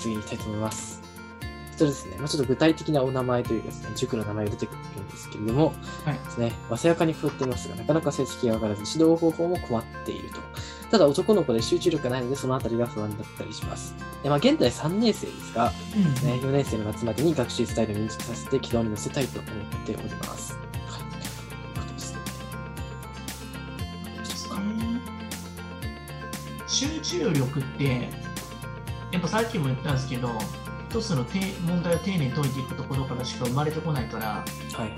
次に行きたいと思います。こちらですね、まあ、ちょっと具体的なお名前というかですね、塾の名前が出てくるんですけれども、はいですね、わさやかに振っていますが、なかなか成績が上がらず、指導方法も困っていると。ただ男の子で集中力がないので、そのあたりが不安だったりします。でまあ、現在3年生ですが、うんね、4年生の夏までに学習スタイルを身につけさせて軌道に乗せたいと思っております。はい。ことですね。集中力って、やっぱさっきも言ったんですけど、一つのて問題を丁寧に解いていくところからしか生まれてこないから、はい。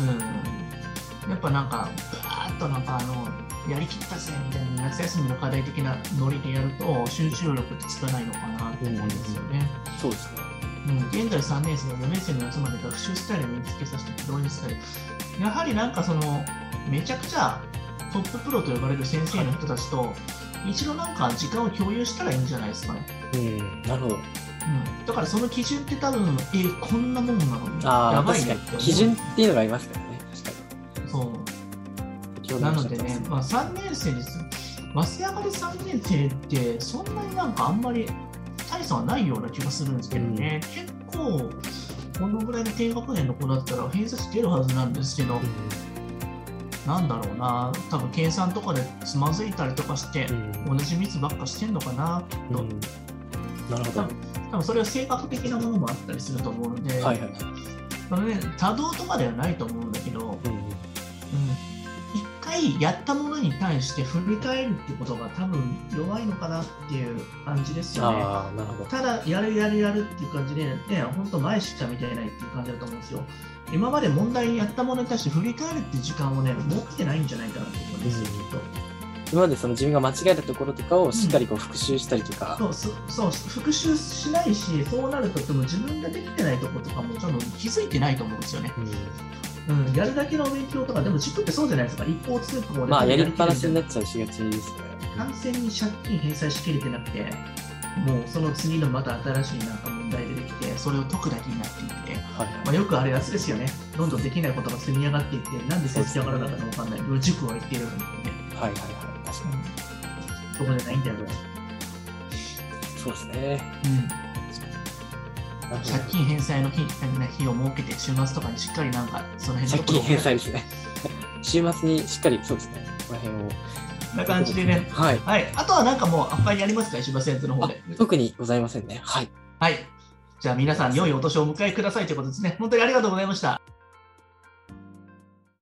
うん、やっぱなんか、ぶわーっとなんかあの、やりきったぜみたいな夏休みの課題的なノリでやると集中力ってつかないのかなと思うんですよね。そうですね。うん、現在3年生の4年生の夏まで学習スタイルを身につけさせて軌道にスタイル？やはりなんかその、めちゃくちゃトッププロと呼ばれる先生の人たちと、一度なんか時間を共有したらいいんじゃないですかね。うん、なるほど。うん、だからその基準って多分、えーこんなもんなのああ、やばい。ねって基準っていうのがありますからね。確かそう。に。なのでね、まあ、3年生です。増山で3年生って、そんなになんかあんまり大差はないような気がするんですけどね、結構、このぐらいの低学年の子だったら偏差値出るはずなんですけど、なんだろうな、多分計算とかでつまずいたりとかしてう、ん。同じミスばっかしてんのかな、と。うんなるほど。は多分多分それは性格的なものもあったりすると思うので、いはい。あのね、多動とかではないと思うんだけど、うん。うん一回やったものに対して振り返るってことが多分弱いのかなっていう感じですよね。ただやるやるやるっていう感じで、ね、本当前しか見てないっていう感じだと思うんですよ。今まで問題やったものに対して振り返るっていう時間をね、持ってないんじゃないかなと思うんですよ、うんきっと。今までその自分が間違えたところとかをしっかりこう復習したりとか、そうそうそう復習しないし、そうなるとでも自分ができてないところとかもちょっと気づいてないと思うんですよね。うんうん、やるだけの勉強とか、でも塾ってそうじゃないですか、一方通行で。まあやりっぱなしになっっちゃいしがちですね。完全に借金返済しきれてなくて、もうその次のまた新しいなんか問題出てきて、それを解くだけになっていって、はいまあ、よくあるやつですよね。どんどんできないことが積み上がっていって、なんで成績上がらなかったのかわかんない。塾は言ってるのにね。はいはいはい。確かに。そこでないんだよ、これ。そうですね。うん借金返済の日日を設けて、週末とかにしっかりなんか、その辺の借金返済ですね。週末にしっかり、そうですね。この辺を。な感じでね。はい。はい。あとはなんかもう、他にやりますか石橋先生の方で。特にございませんね。はい。はい。じゃあ皆さん、良いお年をお迎えくださいということですね。本当にありがとうございました。